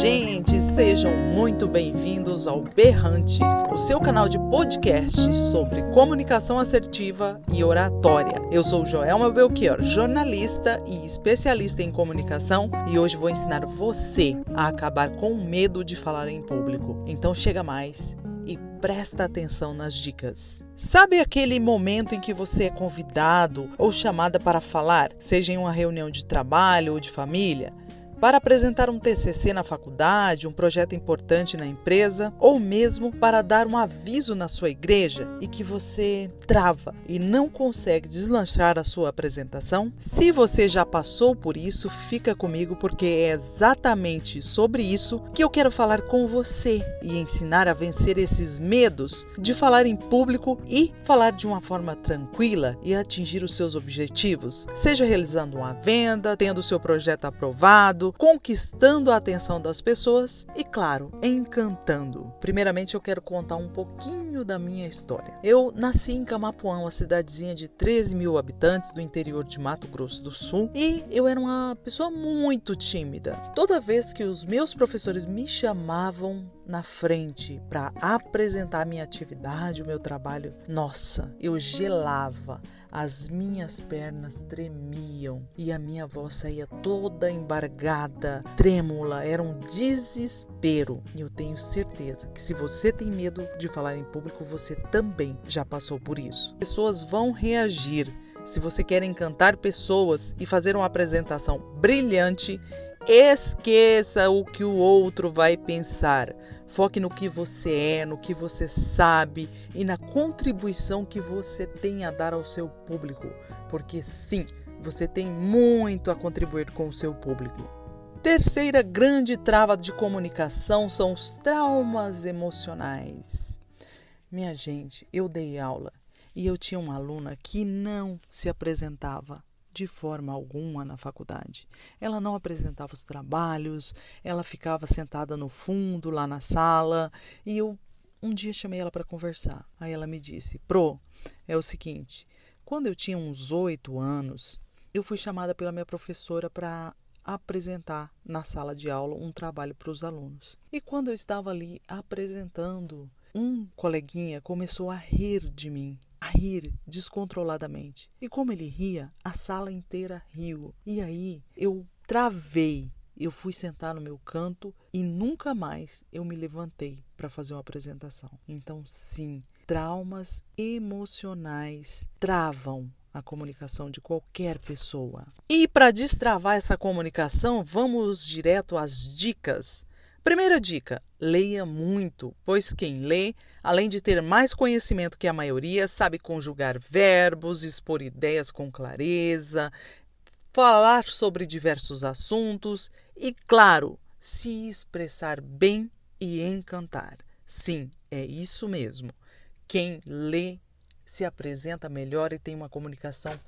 gente, sejam muito bem-vindos ao Berrante, o seu canal de podcast sobre comunicação assertiva e oratória. Eu sou Joelma Belchior, jornalista e especialista em comunicação, e hoje vou ensinar você a acabar com o medo de falar em público. Então chega mais e presta atenção nas dicas. Sabe aquele momento em que você é convidado ou chamada para falar, seja em uma reunião de trabalho ou de família? Para apresentar um TCC na faculdade, um projeto importante na empresa ou mesmo para dar um aviso na sua igreja e que você trava e não consegue deslanchar a sua apresentação? Se você já passou por isso, fica comigo porque é exatamente sobre isso que eu quero falar com você e ensinar a vencer esses medos de falar em público e falar de uma forma tranquila e atingir os seus objetivos, seja realizando uma venda, tendo seu projeto aprovado conquistando a atenção das pessoas e, claro, encantando. Primeiramente, eu quero contar um pouquinho da minha história. Eu nasci em Camapuã, uma cidadezinha de 13 mil habitantes do interior de Mato Grosso do Sul, e eu era uma pessoa muito tímida. Toda vez que os meus professores me chamavam na frente para apresentar minha atividade, o meu trabalho, nossa, eu gelava, as minhas pernas tremiam e a minha voz saía toda embargada, trêmula, era um desespero. E eu tenho certeza que se você tem medo de falar em público, você também já passou por isso. Pessoas vão reagir. Se você quer encantar pessoas e fazer uma apresentação brilhante, Esqueça o que o outro vai pensar. Foque no que você é, no que você sabe e na contribuição que você tem a dar ao seu público. Porque sim, você tem muito a contribuir com o seu público. Terceira grande trava de comunicação são os traumas emocionais. Minha gente, eu dei aula e eu tinha uma aluna que não se apresentava de forma alguma na faculdade. Ela não apresentava os trabalhos, ela ficava sentada no fundo lá na sala e eu um dia chamei ela para conversar. Aí ela me disse: Pro, é o seguinte, quando eu tinha uns oito anos, eu fui chamada pela minha professora para apresentar na sala de aula um trabalho para os alunos. E quando eu estava ali apresentando, um coleguinha começou a rir de mim a rir descontroladamente. E como ele ria, a sala inteira riu. E aí eu travei. Eu fui sentar no meu canto e nunca mais eu me levantei para fazer uma apresentação. Então, sim, traumas emocionais travam a comunicação de qualquer pessoa. E para destravar essa comunicação, vamos direto às dicas Primeira dica: leia muito, pois quem lê, além de ter mais conhecimento que a maioria, sabe conjugar verbos, expor ideias com clareza, falar sobre diversos assuntos e, claro, se expressar bem e encantar. Sim, é isso mesmo. Quem lê se apresenta melhor e tem uma comunicação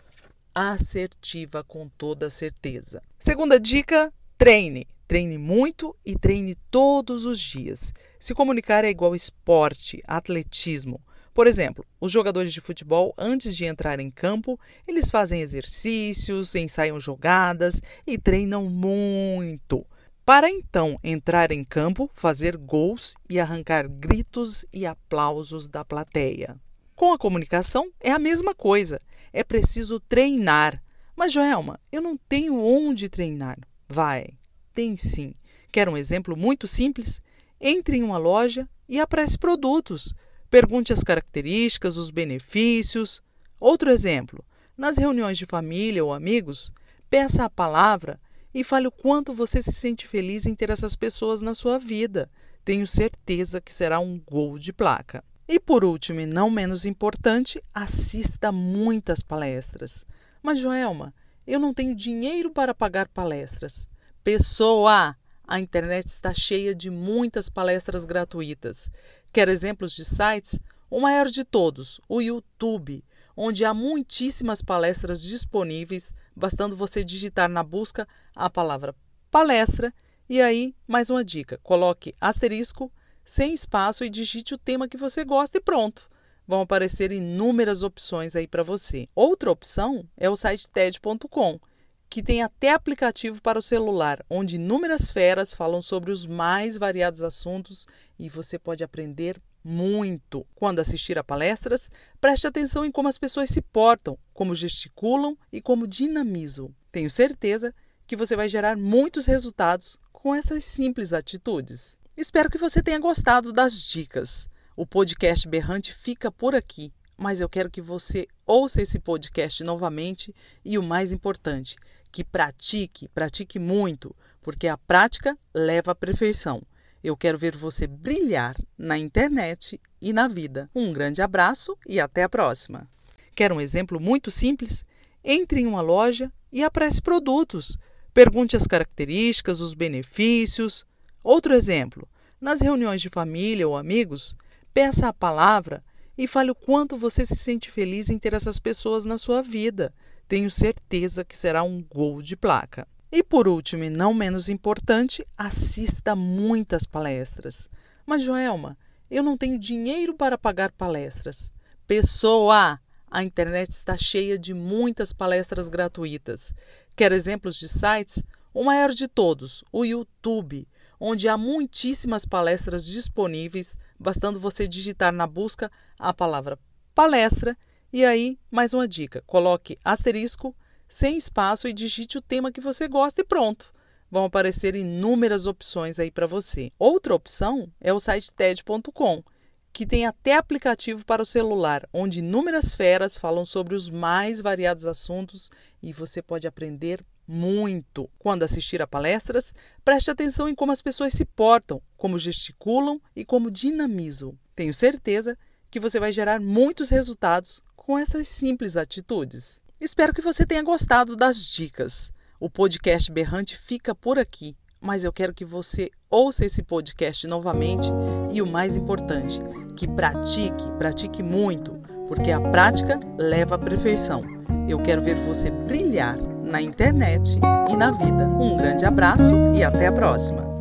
assertiva com toda certeza. Segunda dica: treine. Treine muito e treine todos os dias. Se comunicar é igual esporte, atletismo. Por exemplo, os jogadores de futebol, antes de entrar em campo, eles fazem exercícios, ensaiam jogadas e treinam muito. Para então entrar em campo, fazer gols e arrancar gritos e aplausos da plateia. Com a comunicação é a mesma coisa. É preciso treinar. Mas, Joelma, eu não tenho onde treinar. Vai, tem sim. Quer um exemplo muito simples? Entre em uma loja e apresse produtos. Pergunte as características, os benefícios. Outro exemplo: nas reuniões de família ou amigos, peça a palavra e fale o quanto você se sente feliz em ter essas pessoas na sua vida. Tenho certeza que será um gol de placa. E por último, e não menos importante, assista muitas palestras. Mas, Joelma, eu não tenho dinheiro para pagar palestras. Pessoa, a internet está cheia de muitas palestras gratuitas. Quer exemplos de sites? O maior de todos, o YouTube, onde há muitíssimas palestras disponíveis, bastando você digitar na busca a palavra palestra e aí mais uma dica: coloque asterisco sem espaço e digite o tema que você gosta e pronto. Vão aparecer inúmeras opções aí para você. Outra opção é o site TED.com que tem até aplicativo para o celular, onde inúmeras feras falam sobre os mais variados assuntos e você pode aprender muito. Quando assistir a palestras, preste atenção em como as pessoas se portam, como gesticulam e como dinamizam. Tenho certeza que você vai gerar muitos resultados com essas simples atitudes. Espero que você tenha gostado das dicas. O podcast Berrante fica por aqui, mas eu quero que você ouça esse podcast novamente e o mais importante, que pratique, pratique muito, porque a prática leva à perfeição. Eu quero ver você brilhar na internet e na vida. Um grande abraço e até a próxima. Quer um exemplo muito simples? Entre em uma loja e apresse produtos. Pergunte as características, os benefícios. Outro exemplo: nas reuniões de família ou amigos, peça a palavra e fale o quanto você se sente feliz em ter essas pessoas na sua vida. Tenho certeza que será um gol de placa. E por último, e não menos importante, assista muitas palestras. Mas, Joelma, eu não tenho dinheiro para pagar palestras. Pessoa, a internet está cheia de muitas palestras gratuitas. Quer exemplos de sites? O maior de todos, o YouTube, onde há muitíssimas palestras disponíveis, bastando você digitar na busca a palavra palestra. E aí, mais uma dica: coloque asterisco sem espaço e digite o tema que você gosta e pronto. Vão aparecer inúmeras opções aí para você. Outra opção é o site TED.com, que tem até aplicativo para o celular, onde inúmeras feras falam sobre os mais variados assuntos e você pode aprender muito. Quando assistir a palestras, preste atenção em como as pessoas se portam, como gesticulam e como dinamizam. Tenho certeza que você vai gerar muitos resultados com essas simples atitudes. Espero que você tenha gostado das dicas. O podcast Berrante fica por aqui, mas eu quero que você ouça esse podcast novamente e o mais importante, que pratique, pratique muito, porque a prática leva à perfeição. Eu quero ver você brilhar na internet e na vida. Um grande abraço e até a próxima!